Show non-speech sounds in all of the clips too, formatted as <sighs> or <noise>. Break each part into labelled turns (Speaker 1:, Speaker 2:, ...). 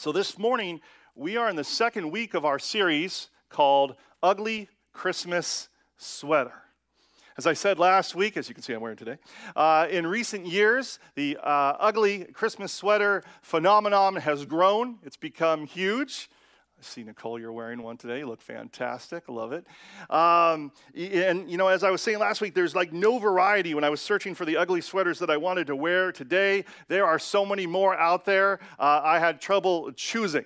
Speaker 1: So, this morning, we are in the second week of our series called Ugly Christmas Sweater. As I said last week, as you can see, I'm wearing today, uh, in recent years, the uh, ugly Christmas sweater phenomenon has grown. It's become huge. I see Nicole, you're wearing one today. You look fantastic. Love it. Um, and, you know, as I was saying last week, there's like no variety when I was searching for the ugly sweaters that I wanted to wear today. There are so many more out there. Uh, I had trouble choosing.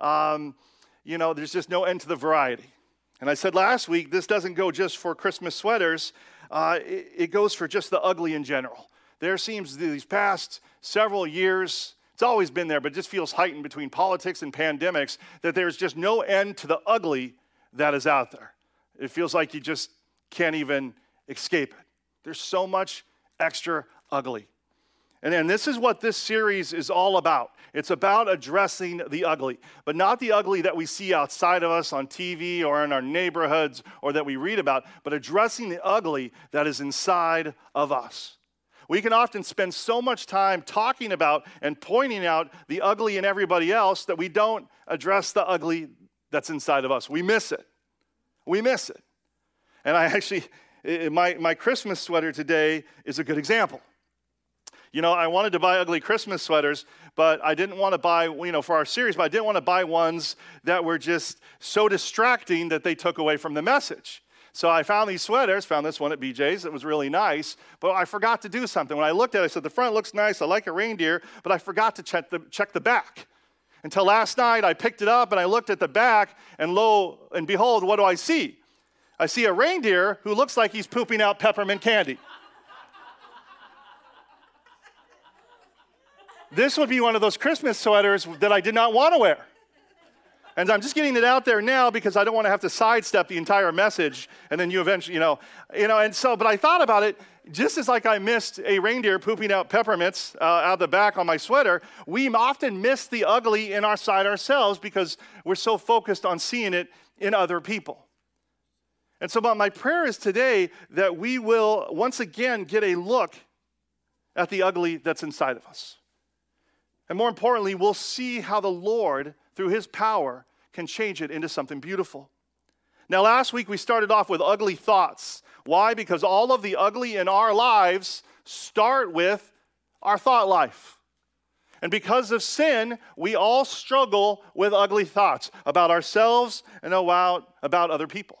Speaker 1: Um, you know, there's just no end to the variety. And I said last week, this doesn't go just for Christmas sweaters, uh, it, it goes for just the ugly in general. There seems these past several years, it's always been there, but it just feels heightened between politics and pandemics that there's just no end to the ugly that is out there. It feels like you just can't even escape it. There's so much extra ugly. And, and this is what this series is all about. It's about addressing the ugly, but not the ugly that we see outside of us on TV or in our neighborhoods or that we read about, but addressing the ugly that is inside of us. We can often spend so much time talking about and pointing out the ugly in everybody else that we don't address the ugly that's inside of us. We miss it. We miss it. And I <laughs> actually, my, my Christmas sweater today is a good example. You know, I wanted to buy ugly Christmas sweaters, but I didn't want to buy, you know, for our series, but I didn't want to buy ones that were just so distracting that they took away from the message. So I found these sweaters, found this one at BJ's. It was really nice, but I forgot to do something. When I looked at it, I said, the front looks nice. I like a reindeer, but I forgot to check the, check the back. Until last night, I picked it up and I looked at the back, and lo and behold, what do I see? I see a reindeer who looks like he's pooping out peppermint candy. this would be one of those Christmas sweaters that I did not want to wear. And I'm just getting it out there now because I don't want to have to sidestep the entire message and then you eventually, you know, you know, and so, but I thought about it, just as like I missed a reindeer pooping out peppermints uh, out the back on my sweater, we often miss the ugly in our side ourselves because we're so focused on seeing it in other people. And so, my prayer is today that we will once again get a look at the ugly that's inside of us. And more importantly, we'll see how the Lord, through his power, can change it into something beautiful. Now, last week we started off with ugly thoughts. Why? Because all of the ugly in our lives start with our thought life. And because of sin, we all struggle with ugly thoughts about ourselves and about, about other people.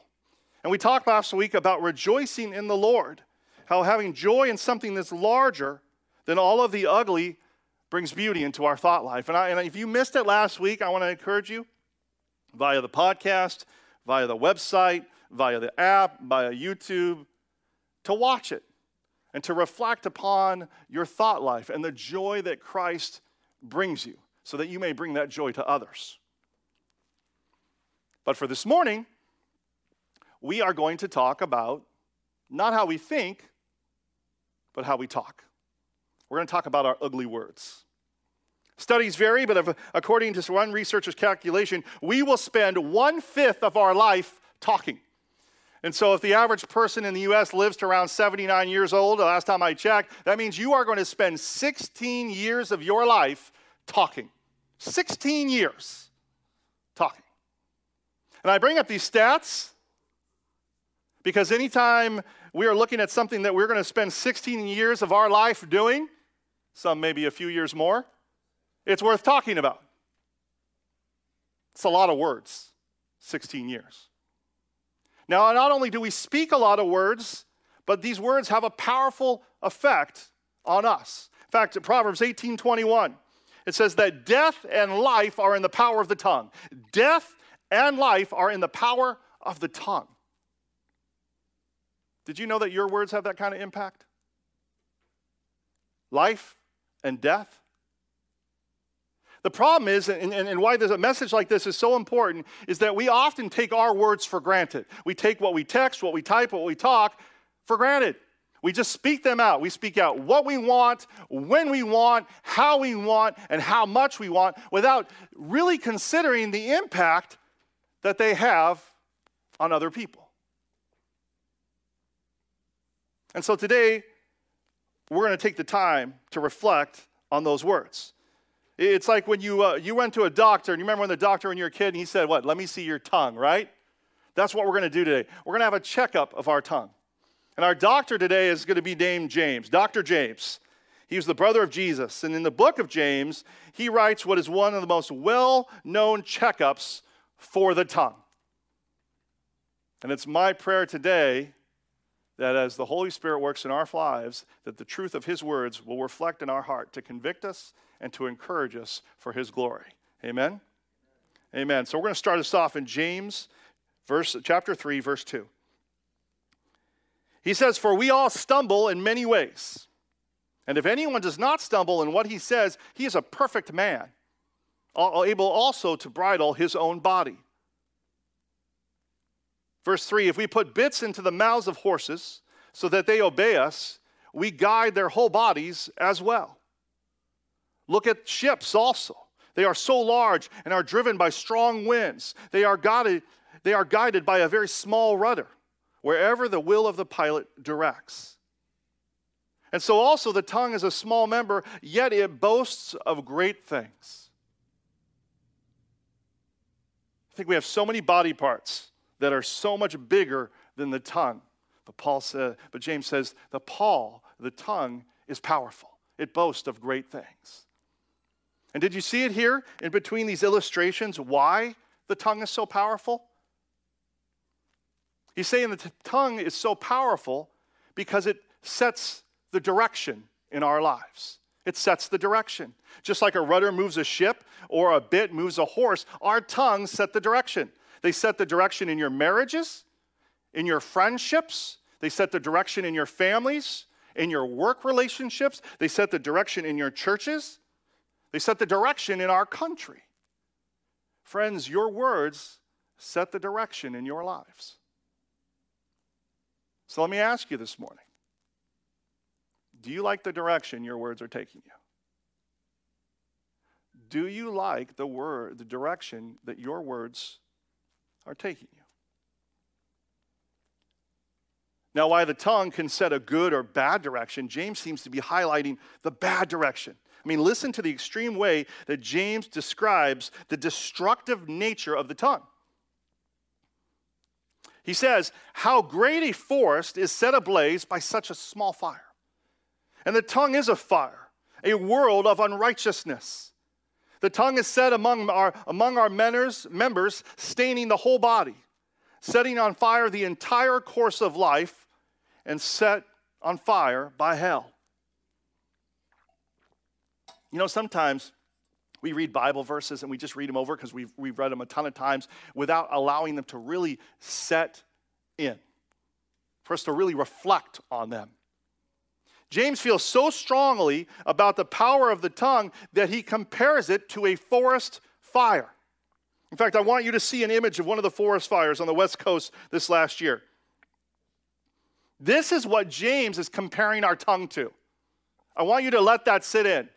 Speaker 1: And we talked last week about rejoicing in the Lord, how having joy in something that's larger than all of the ugly brings beauty into our thought life. And, I, and if you missed it last week, I want to encourage you via the podcast, via the website, via the app, via YouTube, to watch it and to reflect upon your thought life and the joy that Christ brings you so that you may bring that joy to others. But for this morning, we are going to talk about not how we think, but how we talk. We're going to talk about our ugly words. Studies vary, but according to one researcher's calculation, we will spend one fifth of our life talking. And so, if the average person in the US lives to around 79 years old, the last time I checked, that means you are going to spend 16 years of your life talking. 16 years talking. And I bring up these stats because anytime we are looking at something that we're going to spend 16 years of our life doing, some maybe a few years more, it's worth talking about. It's a lot of words, 16 years. Now, not only do we speak a lot of words, but these words have a powerful effect on us. In fact, Proverbs 18 21, it says that death and life are in the power of the tongue. Death and life are in the power of the tongue. Did you know that your words have that kind of impact? Life and death the problem is, and, and, and why there's a message like this is so important, is that we often take our words for granted. We take what we text, what we type, what we talk for granted. We just speak them out. We speak out what we want, when we want, how we want, and how much we want without really considering the impact that they have on other people. And so today, we're going to take the time to reflect on those words. It's like when you, uh, you went to a doctor, and you remember when the doctor, when you were a kid, and he said, What? Let me see your tongue, right? That's what we're going to do today. We're going to have a checkup of our tongue. And our doctor today is going to be named James, Dr. James. He was the brother of Jesus. And in the book of James, he writes what is one of the most well known checkups for the tongue. And it's my prayer today that as the Holy Spirit works in our lives, that the truth of his words will reflect in our heart to convict us and to encourage us for his glory. Amen. Amen. So we're going to start us off in James verse chapter 3 verse 2. He says, "For we all stumble in many ways." And if anyone does not stumble in what he says, he is a perfect man, able also to bridle his own body. Verse 3 If we put bits into the mouths of horses so that they obey us, we guide their whole bodies as well. Look at ships also. They are so large and are driven by strong winds. They are guided, they are guided by a very small rudder, wherever the will of the pilot directs. And so, also, the tongue is a small member, yet it boasts of great things. I think we have so many body parts that are so much bigger than the tongue. But Paul said, but James says, the paw, the tongue, is powerful. It boasts of great things. And did you see it here in between these illustrations why the tongue is so powerful? He's saying the tongue is so powerful because it sets the direction in our lives. It sets the direction. Just like a rudder moves a ship or a bit moves a horse, our tongues set the direction. They set the direction in your marriages, in your friendships, they set the direction in your families, in your work relationships, they set the direction in your churches, they set the direction in our country. Friends, your words set the direction in your lives. So let me ask you this morning do you like the direction your words are taking you? Do you like the word, the direction that your words are taking you? Now, why the tongue can set a good or bad direction, James seems to be highlighting the bad direction. I mean, listen to the extreme way that James describes the destructive nature of the tongue. He says, How great a forest is set ablaze by such a small fire. And the tongue is a fire, a world of unrighteousness. The tongue is set among our, among our members, staining the whole body, setting on fire the entire course of life, and set on fire by hell. You know, sometimes we read Bible verses and we just read them over because we've, we've read them a ton of times without allowing them to really set in, for us to really reflect on them. James feels so strongly about the power of the tongue that he compares it to a forest fire. In fact, I want you to see an image of one of the forest fires on the West Coast this last year. This is what James is comparing our tongue to. I want you to let that sit in.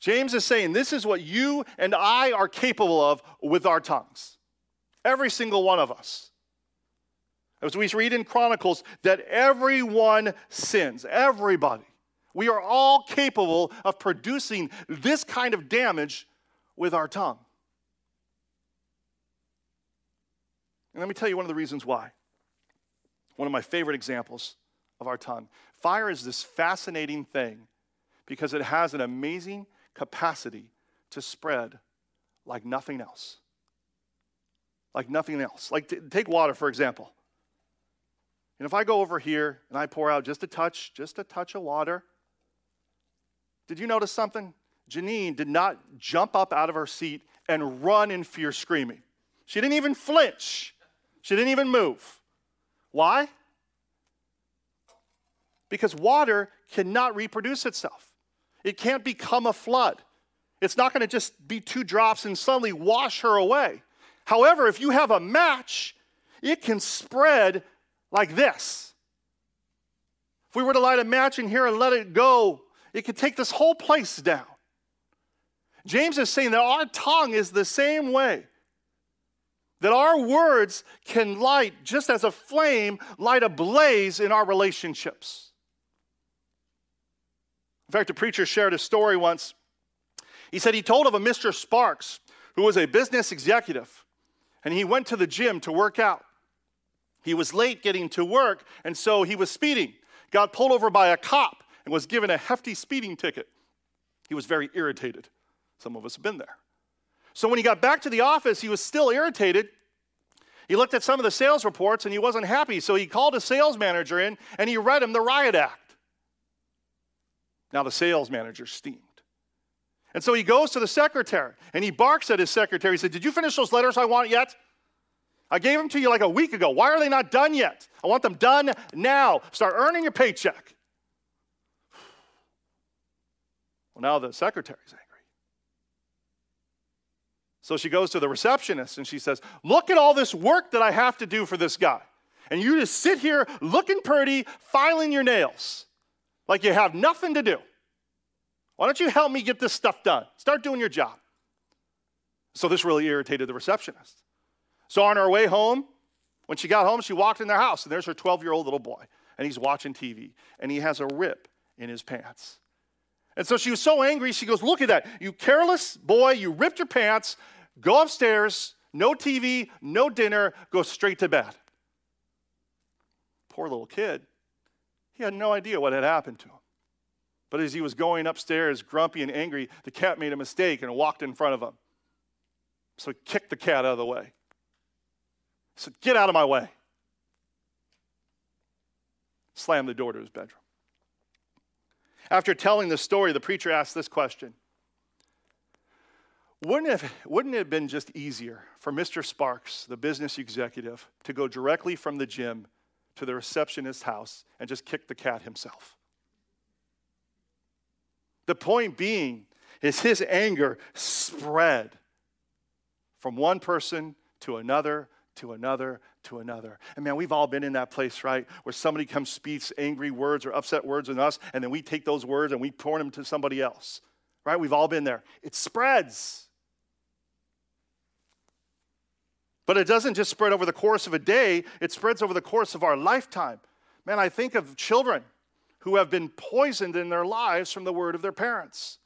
Speaker 1: James is saying this is what you and I are capable of with our tongues. Every single one of us. As we read in Chronicles, that everyone sins, everybody. We are all capable of producing this kind of damage with our tongue. And let me tell you one of the reasons why. One of my favorite examples of our tongue. Fire is this fascinating thing because it has an amazing capacity to spread like nothing else. Like nothing else. Like, t- take water, for example. And if I go over here and I pour out just a touch, just a touch of water, did you notice something? Janine did not jump up out of her seat and run in fear screaming. She didn't even flinch. She didn't even move. Why? Because water cannot reproduce itself. It can't become a flood. It's not going to just be two drops and suddenly wash her away. However, if you have a match, it can spread like this. If we were to light a match in here and let it go, it could take this whole place down. James is saying that our tongue is the same way. That our words can light, just as a flame, light a blaze in our relationships. In fact, a preacher shared a story once. He said he told of a Mr. Sparks who was a business executive, and he went to the gym to work out. He was late getting to work, and so he was speeding, got pulled over by a cop, and was given a hefty speeding ticket. He was very irritated. Some of us have been there. So when he got back to the office, he was still irritated. He looked at some of the sales reports and he wasn't happy, so he called a sales manager in and he read him the riot act. Now the sales manager steamed. And so he goes to the secretary and he barks at his secretary. He said, Did you finish those letters I want yet? I gave them to you like a week ago. Why are they not done yet? I want them done now. Start earning your paycheck. <sighs> Well, now the secretary's angry. So she goes to the receptionist and she says, Look at all this work that I have to do for this guy. And you just sit here looking pretty, filing your nails like you have nothing to do. Why don't you help me get this stuff done? Start doing your job. So this really irritated the receptionist. So on her way home, when she got home, she walked in their house, and there's her 12 year old little boy, and he's watching TV, and he has a rip in his pants. And so she was so angry, she goes, Look at that. You careless boy, you ripped your pants, go upstairs, no TV, no dinner, go straight to bed. Poor little kid. He had no idea what had happened to him. But as he was going upstairs, grumpy and angry, the cat made a mistake and walked in front of him. So he kicked the cat out of the way. Said, Get out of my way. Slammed the door to his bedroom. After telling the story, the preacher asked this question wouldn't it, wouldn't it have been just easier for Mr. Sparks, the business executive, to go directly from the gym to the receptionist's house and just kick the cat himself? The point being is his anger spread from one person to another to another to another. And man, we've all been in that place, right? Where somebody comes, speaks angry words or upset words in us, and then we take those words and we pour them to somebody else, right? We've all been there. It spreads. But it doesn't just spread over the course of a day, it spreads over the course of our lifetime. Man, I think of children who have been poisoned in their lives from the word of their parents.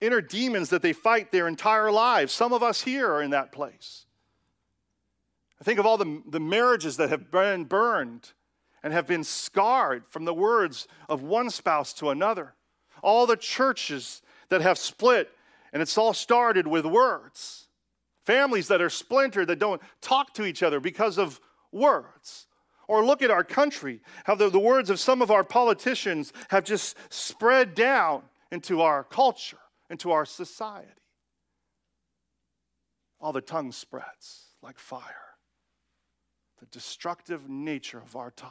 Speaker 1: Inner demons that they fight their entire lives. Some of us here are in that place. I think of all the, the marriages that have been burned and have been scarred from the words of one spouse to another. All the churches that have split, and it's all started with words. Families that are splintered, that don't talk to each other because of words. Or look at our country, how the, the words of some of our politicians have just spread down into our culture, into our society. All the tongue spreads like fire the destructive nature of our tongue.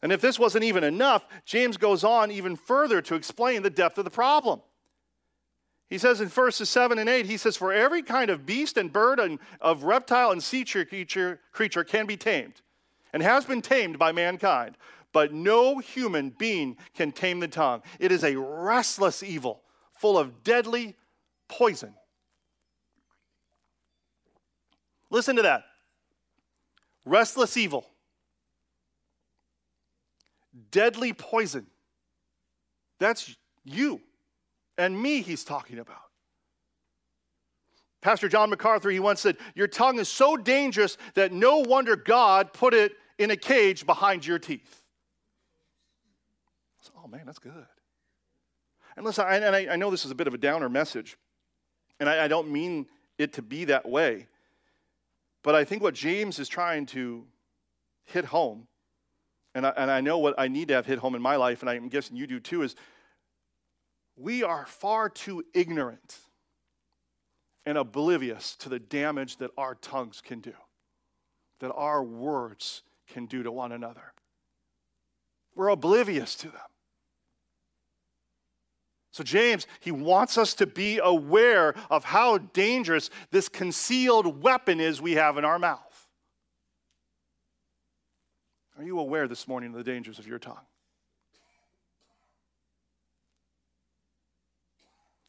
Speaker 1: And if this wasn't even enough, James goes on even further to explain the depth of the problem. He says in verses 7 and 8, he says, For every kind of beast and bird and of reptile and sea creature, creature can be tamed and has been tamed by mankind, but no human being can tame the tongue. It is a restless evil full of deadly poison. Listen to that. Restless evil, deadly poison. That's you and me, he's talking about. Pastor John MacArthur, he once said, Your tongue is so dangerous that no wonder God put it in a cage behind your teeth. Said, oh, man, that's good. And listen, I, and I, I, know this is a bit of a downer message, and I, I don't mean it to be that way. But I think what James is trying to hit home, and I, and I know what I need to have hit home in my life, and I'm guessing you do too, is we are far too ignorant and oblivious to the damage that our tongues can do, that our words can do to one another. We're oblivious to them. So, James, he wants us to be aware of how dangerous this concealed weapon is we have in our mouth. Are you aware this morning of the dangers of your tongue?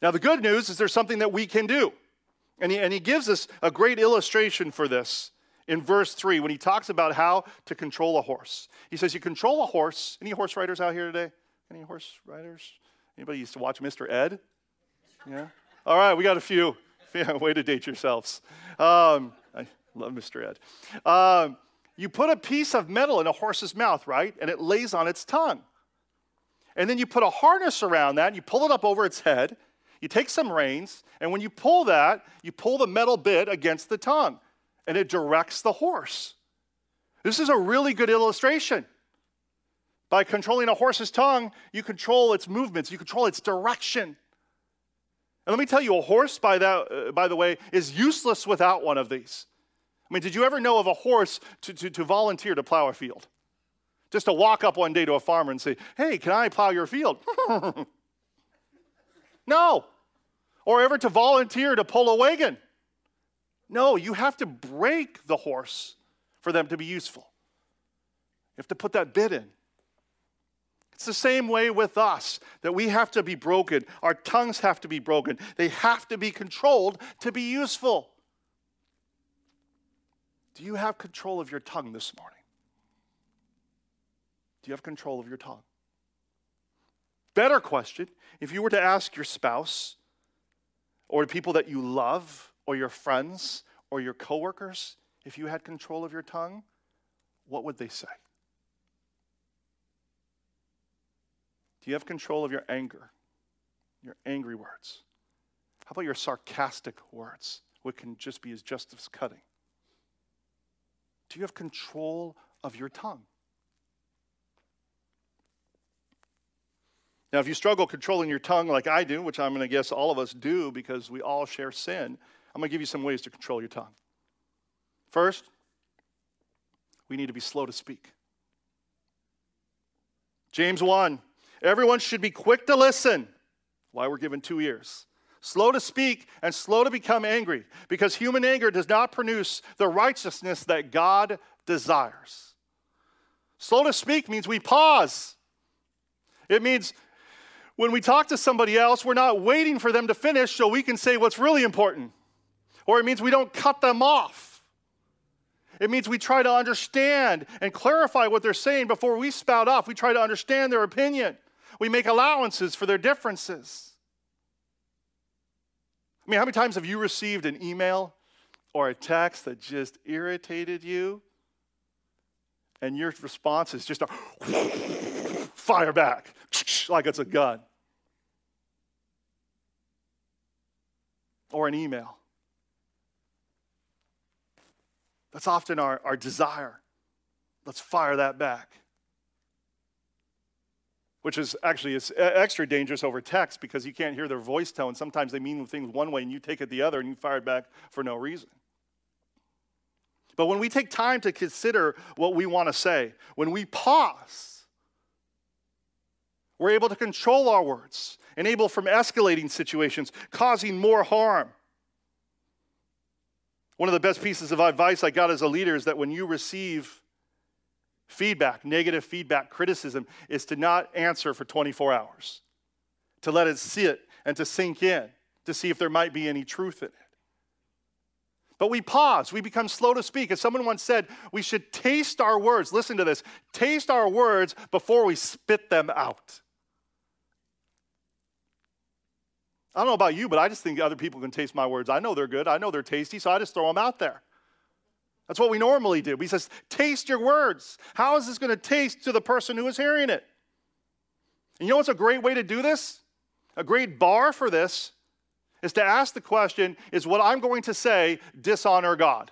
Speaker 1: Now, the good news is there's something that we can do. And he, and he gives us a great illustration for this in verse 3 when he talks about how to control a horse. He says, You control a horse. Any horse riders out here today? Any horse riders? Anybody used to watch Mr. Ed? Yeah? All right, we got a few. <laughs> Yeah, way to date yourselves. Um, I love Mr. Ed. Um, you put a piece of metal in a horse's mouth, right? And it lays on its tongue. And then you put a harness around that, you pull it up over its head. You take some reins, and when you pull that, you pull the metal bit against the tongue, and it directs the horse. This is a really good illustration. By controlling a horse's tongue, you control its movements, you control its direction. And let me tell you, a horse, by, that, uh, by the way, is useless without one of these. I mean, did you ever know of a horse to, to, to volunteer to plow a field? Just to walk up one day to a farmer and say, hey, can I plow your field? <laughs> no. Or ever to volunteer to pull a wagon? No, you have to break the horse for them to be useful. You have to put that bit in. It's the same way with us that we have to be broken. Our tongues have to be broken. They have to be controlled to be useful. Do you have control of your tongue this morning? Do you have control of your tongue? Better question if you were to ask your spouse or people that you love or your friends or your coworkers if you had control of your tongue, what would they say? You have control of your anger, your angry words? How about your sarcastic words, which can just be as just as cutting? Do you have control of your tongue? Now, if you struggle controlling your tongue like I do, which I'm going to guess all of us do because we all share sin, I'm going to give you some ways to control your tongue. First, we need to be slow to speak. James 1 Everyone should be quick to listen. Why we're given two ears. Slow to speak and slow to become angry, because human anger does not produce the righteousness that God desires. Slow to speak means we pause. It means when we talk to somebody else, we're not waiting for them to finish so we can say what's really important. Or it means we don't cut them off. It means we try to understand and clarify what they're saying before we spout off. We try to understand their opinion. We make allowances for their differences. I mean, how many times have you received an email or a text that just irritated you? And your response is just a <laughs> fire back, <laughs> like it's a gun. Or an email. That's often our, our desire. Let's fire that back which is actually is uh, extra dangerous over text because you can't hear their voice tone. Sometimes they mean things one way and you take it the other and you fire it back for no reason. But when we take time to consider what we want to say, when we pause, we're able to control our words, enable from escalating situations, causing more harm. One of the best pieces of advice I got as a leader is that when you receive feedback, negative feedback, criticism, is to not answer for 24 hours, to let it sit and to sink in, to see if there might be any truth in it. But we pause, we become slow to speak. As someone once said, we should taste our words. Listen to this taste our words before we spit them out. I don't know about you, but I just think other people can taste my words. I know they're good, I know they're tasty, so I just throw them out there. That's what we normally do. He says, Taste your words. How is this going to taste to the person who is hearing it? And you know what's a great way to do this? A great bar for this is to ask the question Is what I'm going to say dishonor God?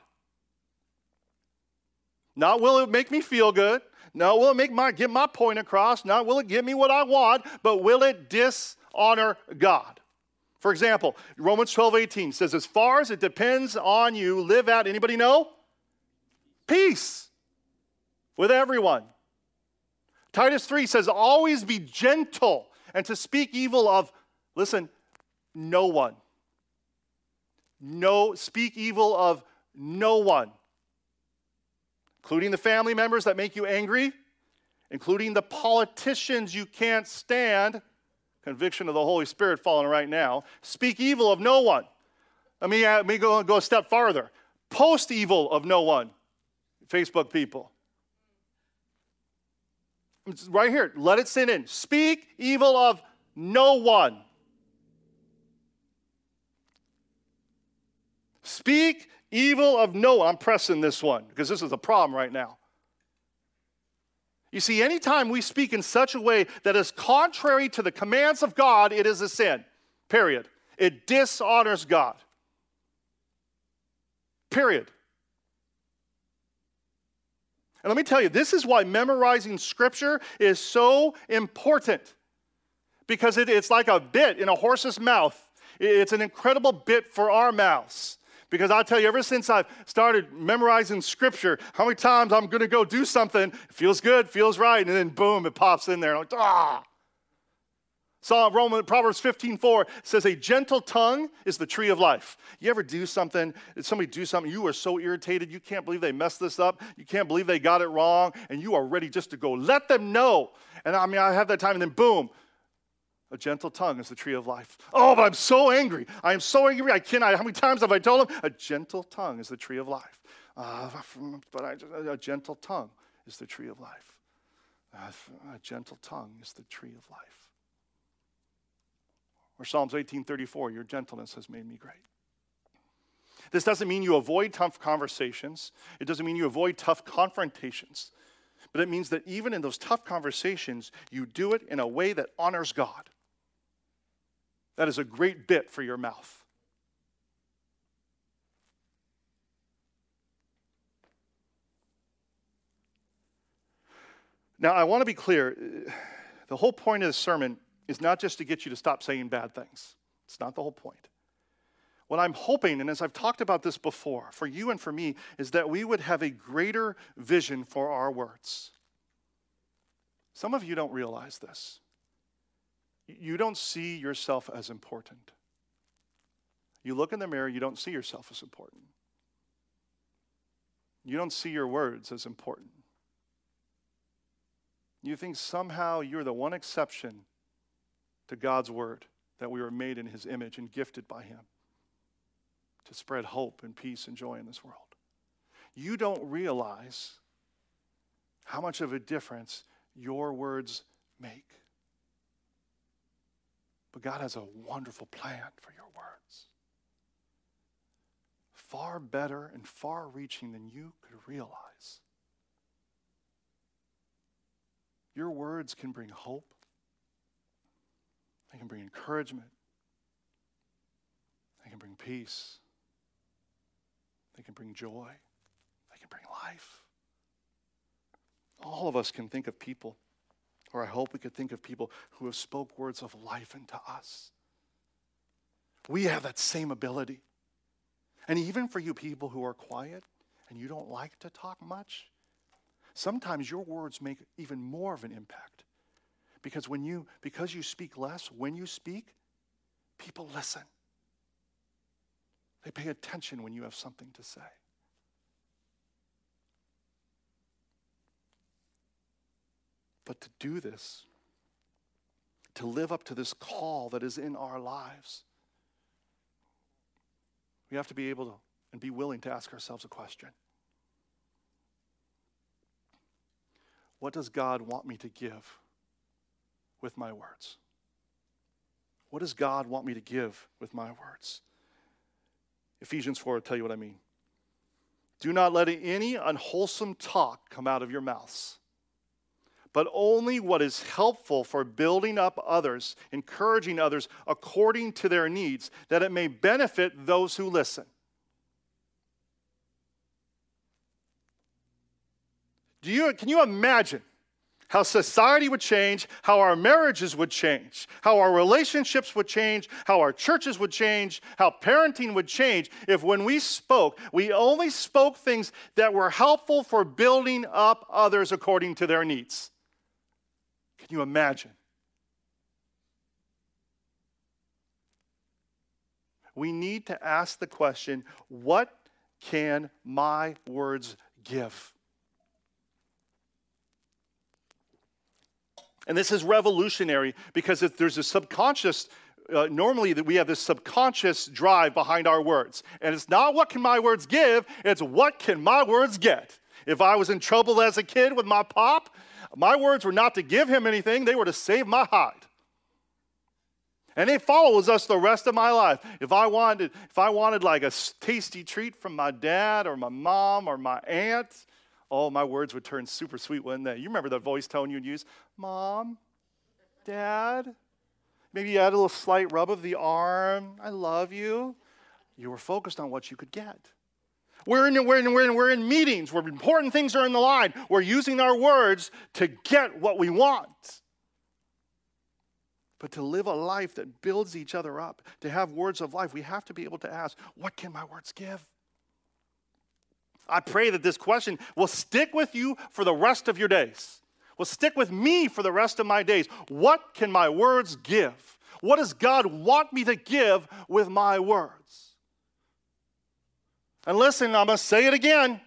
Speaker 1: Not will it make me feel good? No, will it make my get my point across? Not will it give me what I want, but will it dishonor God? For example, Romans 12, 18 says, as far as it depends on you, live out, anybody know? Peace with everyone. Titus 3 says, always be gentle and to speak evil of, listen, no one. No, speak evil of no one, including the family members that make you angry, including the politicians you can't stand. Conviction of the Holy Spirit falling right now. Speak evil of no one. Let me, uh, let me go, go a step farther. Post evil of no one Facebook people. It's right here. Let it sin in. Speak evil of no one. Speak evil of no one. I'm pressing this one because this is a problem right now. You see, anytime we speak in such a way that is contrary to the commands of God, it is a sin. Period. It dishonors God. Period. And let me tell you, this is why memorizing scripture is so important. Because it, it's like a bit in a horse's mouth. It's an incredible bit for our mouths. Because I'll tell you, ever since I've started memorizing scripture, how many times I'm going to go do something, feels good, feels right, and then boom, it pops in there. Like, ah. Psalm Roman Proverbs 15, 4 says, A gentle tongue is the tree of life. You ever do something, somebody do something, you are so irritated, you can't believe they messed this up, you can't believe they got it wrong, and you are ready just to go, let them know. And I mean, I have that time, and then boom, a gentle tongue is the tree of life. Oh, but I'm so angry. I am so angry. I cannot. How many times have I told them? A gentle tongue is the tree of life. Uh, but I, a gentle tongue is the tree of life. Uh, a gentle tongue is the tree of life. Or Psalms 18:34, your gentleness has made me great. This doesn't mean you avoid tough conversations. It doesn't mean you avoid tough confrontations. But it means that even in those tough conversations, you do it in a way that honors God. That is a great bit for your mouth. Now, I want to be clear. The whole point of the sermon is not just to get you to stop saying bad things. It's not the whole point. What I'm hoping, and as I've talked about this before, for you and for me, is that we would have a greater vision for our words. Some of you don't realize this. You don't see yourself as important. You look in the mirror, you don't see yourself as important. You don't see your words as important. You think somehow you're the one exception to God's word, that we were made in his image and gifted by him to spread hope and peace and joy in this world. You don't realize how much of a difference your words make. But God has a wonderful plan for your words. Far better and far reaching than you could realize. Your words can bring hope, they can bring encouragement, they can bring peace, they can bring joy, they can bring life. All of us can think of people or I hope we could think of people who have spoke words of life into us. We have that same ability. And even for you people who are quiet and you don't like to talk much, sometimes your words make even more of an impact. Because when you because you speak less, when you speak, people listen. They pay attention when you have something to say. But to do this, to live up to this call that is in our lives, we have to be able to and be willing to ask ourselves a question What does God want me to give with my words? What does God want me to give with my words? Ephesians 4 will tell you what I mean. Do not let any unwholesome talk come out of your mouths but only what is helpful for building up others, encouraging others according to their needs, that it may benefit those who listen. Do you, can you imagine how society would change, how our marriages would change, how our relationships would change, how our churches would change, how parenting would change if when we spoke, we only spoke things that were helpful for building up others according to their needs? Can you imagine? We need to ask the question what can my words give? And this is revolutionary because there's a subconscious, uh, normally that we have this subconscious drive behind our words. And it's not what can my words give, it's what can my words get. If I was in trouble as a kid with my pop, my words were not to give him anything, they were to save my hide. And it follows us the rest of my life. If I wanted, if I wanted like a tasty treat from my dad or my mom or my aunt, all my words would turn super sweet, wouldn't they? You remember the voice tone you'd use? Mom, dad. Maybe you had a little slight rub of the arm. I love you. You were focused on what you could get. We're in, we're, in, we're, in, we're in meetings where important things are in the line. We're using our words to get what we want. But to live a life that builds each other up, to have words of life, we have to be able to ask, what can my words give? I pray that this question will stick with you for the rest of your days, will stick with me for the rest of my days. What can my words give? What does God want me to give with my words? And listen, I'm going to say it again.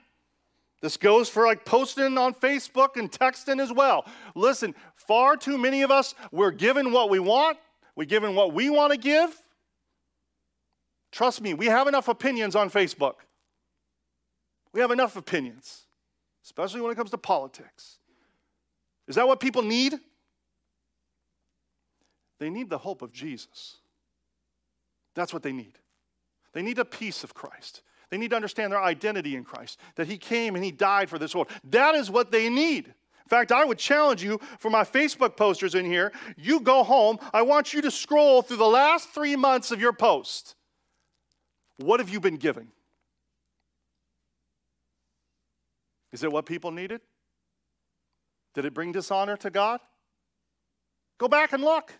Speaker 1: This goes for like posting on Facebook and texting as well. Listen, far too many of us, we're given what we want, we're given what we want to give. Trust me, we have enough opinions on Facebook. We have enough opinions, especially when it comes to politics. Is that what people need? They need the hope of Jesus. That's what they need. They need a peace of Christ. They need to understand their identity in Christ, that He came and He died for this world. That is what they need. In fact, I would challenge you for my Facebook posters in here. You go home, I want you to scroll through the last three months of your post. What have you been giving? Is it what people needed? Did it bring dishonor to God? Go back and look.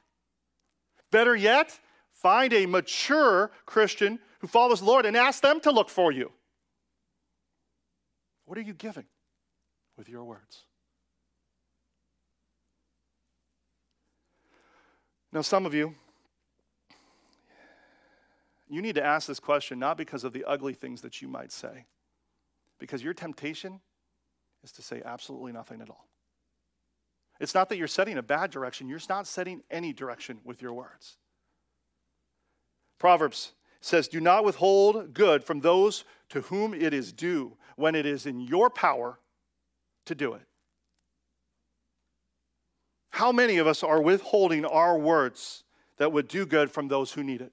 Speaker 1: Better yet, find a mature Christian who follows the Lord and ask them to look for you. What are you giving with your words? Now, some of you, you need to ask this question not because of the ugly things that you might say, because your temptation is to say absolutely nothing at all. It's not that you're setting a bad direction, you're not setting any direction with your words. Proverbs says, Do not withhold good from those to whom it is due when it is in your power to do it. How many of us are withholding our words that would do good from those who need it?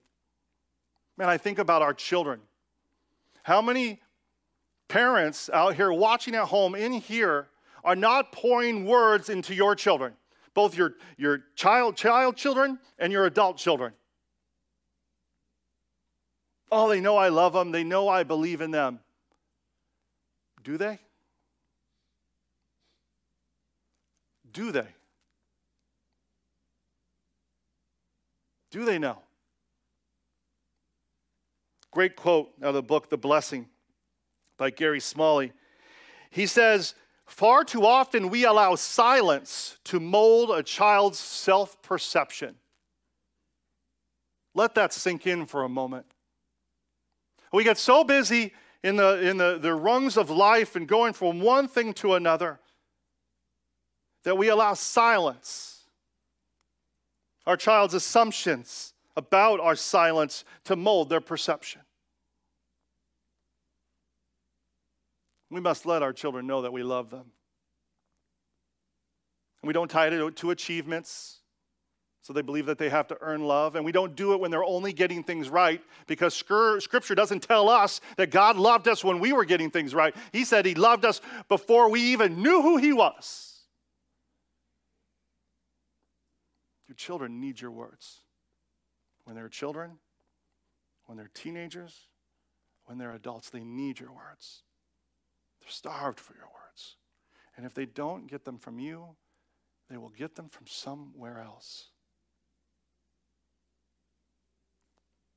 Speaker 1: Man, I think about our children. How many parents out here watching at home in here are not pouring words into your children, both your, your child, child children and your adult children? Oh, they know I love them. They know I believe in them. Do they? Do they? Do they know? Great quote out of the book, The Blessing, by Gary Smalley. He says, Far too often we allow silence to mold a child's self perception. Let that sink in for a moment. We get so busy in the, in the, the rungs of life and going from one thing to another that we allow silence, our child's assumptions about our silence, to mold their perception. We must let our children know that we love them. We don't tie it to achievements. So they believe that they have to earn love. And we don't do it when they're only getting things right because Scripture doesn't tell us that God loved us when we were getting things right. He said He loved us before we even knew who He was. Your children need your words. When they're children, when they're teenagers, when they're adults, they need your words. They're starved for your words. And if they don't get them from you, they will get them from somewhere else.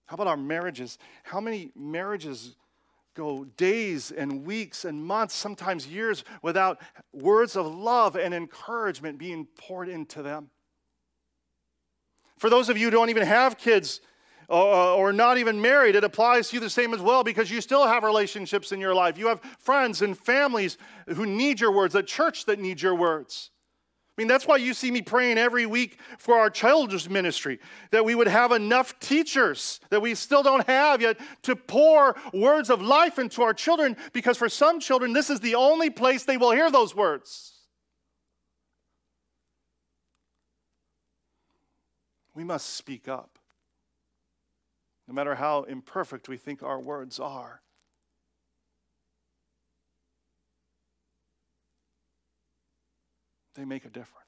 Speaker 1: How about our marriages? How many marriages go days and weeks and months, sometimes years, without words of love and encouragement being poured into them? For those of you who don't even have kids or not even married, it applies to you the same as well because you still have relationships in your life. You have friends and families who need your words, a church that needs your words. I mean, that's why you see me praying every week for our children's ministry, that we would have enough teachers that we still don't have yet to pour words of life into our children, because for some children, this is the only place they will hear those words. We must speak up, no matter how imperfect we think our words are. they make a difference.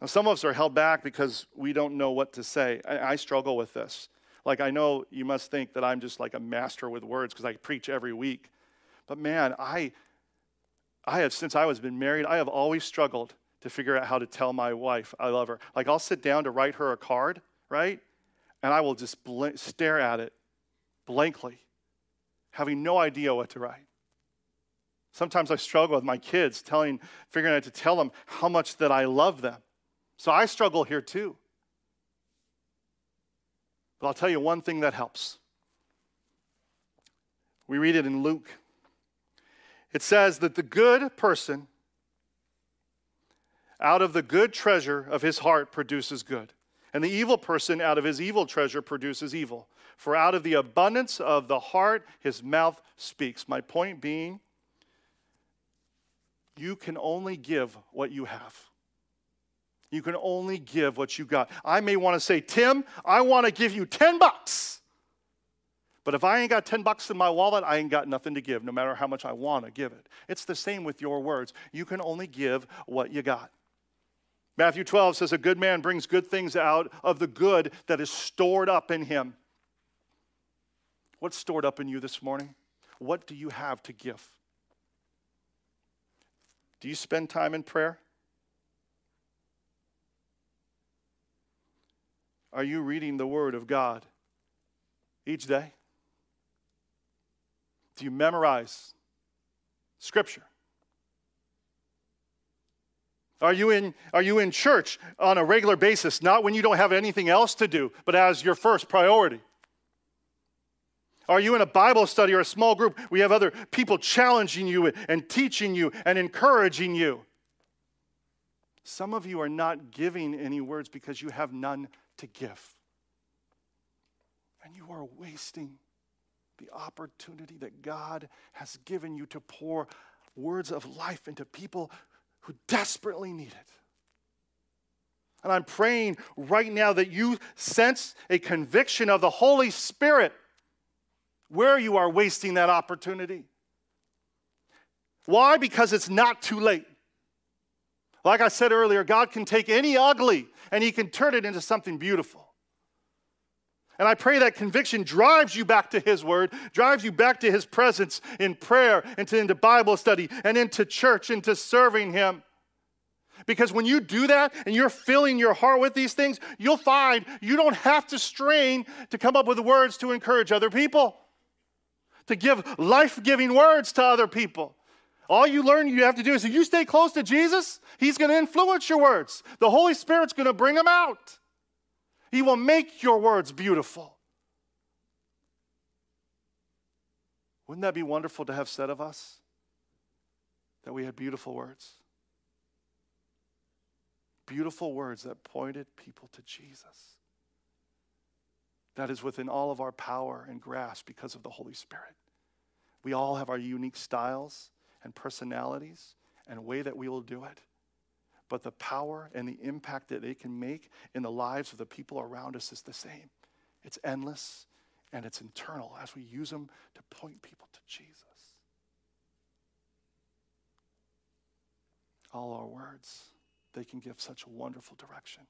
Speaker 1: Now, some of us are held back because we don't know what to say. I, I struggle with this. Like, I know you must think that I'm just like a master with words because I preach every week. But man, I, I have, since I was been married, I have always struggled to figure out how to tell my wife I love her. Like, I'll sit down to write her a card, right? And I will just bl- stare at it blankly, having no idea what to write. Sometimes I struggle with my kids telling, figuring out to tell them how much that I love them. So I struggle here too. But I'll tell you one thing that helps. We read it in Luke. It says that the good person out of the good treasure of his heart produces good, and the evil person out of his evil treasure produces evil. For out of the abundance of the heart his mouth speaks. My point being, you can only give what you have. You can only give what you got. I may want to say, Tim, I want to give you 10 bucks. But if I ain't got 10 bucks in my wallet, I ain't got nothing to give, no matter how much I want to give it. It's the same with your words. You can only give what you got. Matthew 12 says, A good man brings good things out of the good that is stored up in him. What's stored up in you this morning? What do you have to give? Do you spend time in prayer? Are you reading the Word of God each day? Do you memorize Scripture? Are you, in, are you in church on a regular basis, not when you don't have anything else to do, but as your first priority? Are you in a Bible study or a small group? We have other people challenging you and teaching you and encouraging you. Some of you are not giving any words because you have none to give. And you are wasting the opportunity that God has given you to pour words of life into people who desperately need it. And I'm praying right now that you sense a conviction of the Holy Spirit where you are wasting that opportunity. Why? Because it's not too late. Like I said earlier, God can take any ugly and He can turn it into something beautiful. And I pray that conviction drives you back to His Word, drives you back to His presence in prayer, into, into Bible study, and into church, into serving Him. Because when you do that and you're filling your heart with these things, you'll find you don't have to strain to come up with words to encourage other people to give life giving words to other people. All you learn you have to do is if you stay close to Jesus, He's going to influence your words. The Holy Spirit's going to bring them out. He will make your words beautiful. Wouldn't that be wonderful to have said of us? That we had beautiful words. Beautiful words that pointed people to Jesus. That is within all of our power and grasp because of the Holy Spirit. We all have our unique styles and personalities and way that we will do it. But the power and the impact that it can make in the lives of the people around us is the same. It's endless and it's internal as we use them to point people to Jesus. All our words, they can give such wonderful direction.